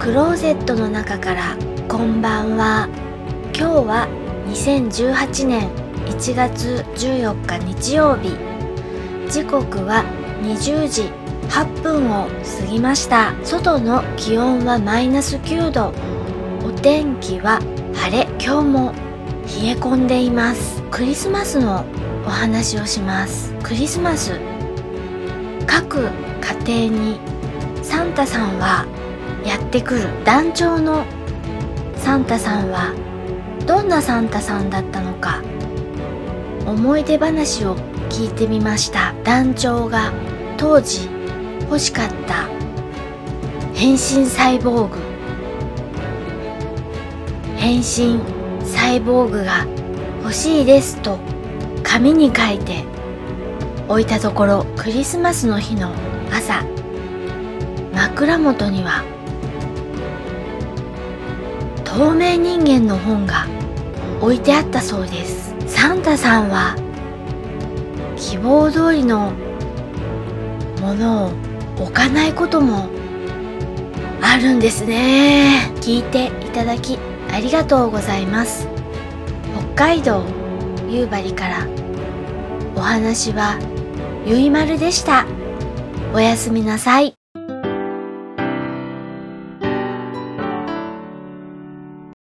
クローゼットの中からこんばんは。今日は2018年1月14日日曜日。時刻は20時8分を過ぎました。外の気温はマイナス9度。お天気は晴れ今日も冷え込んでいます。クリスマスのお話をします。クリスマス各家庭にサンタさんはやってくる団長のサンタさんはどんなサンタさんだったのか思い出話を聞いてみました。団長が当時欲しかった変身サイボーグ。変身サイボーグが欲しいですと紙に書いて置いたところクリスマスの日の朝枕元には透明人間の本が置いてあったそうです。サンタさんは希望通りのものを置かないこともあるんですね。聞いていただきありがとうございます。北海道夕張から。お話はゆいまるでした。おやすみなさい。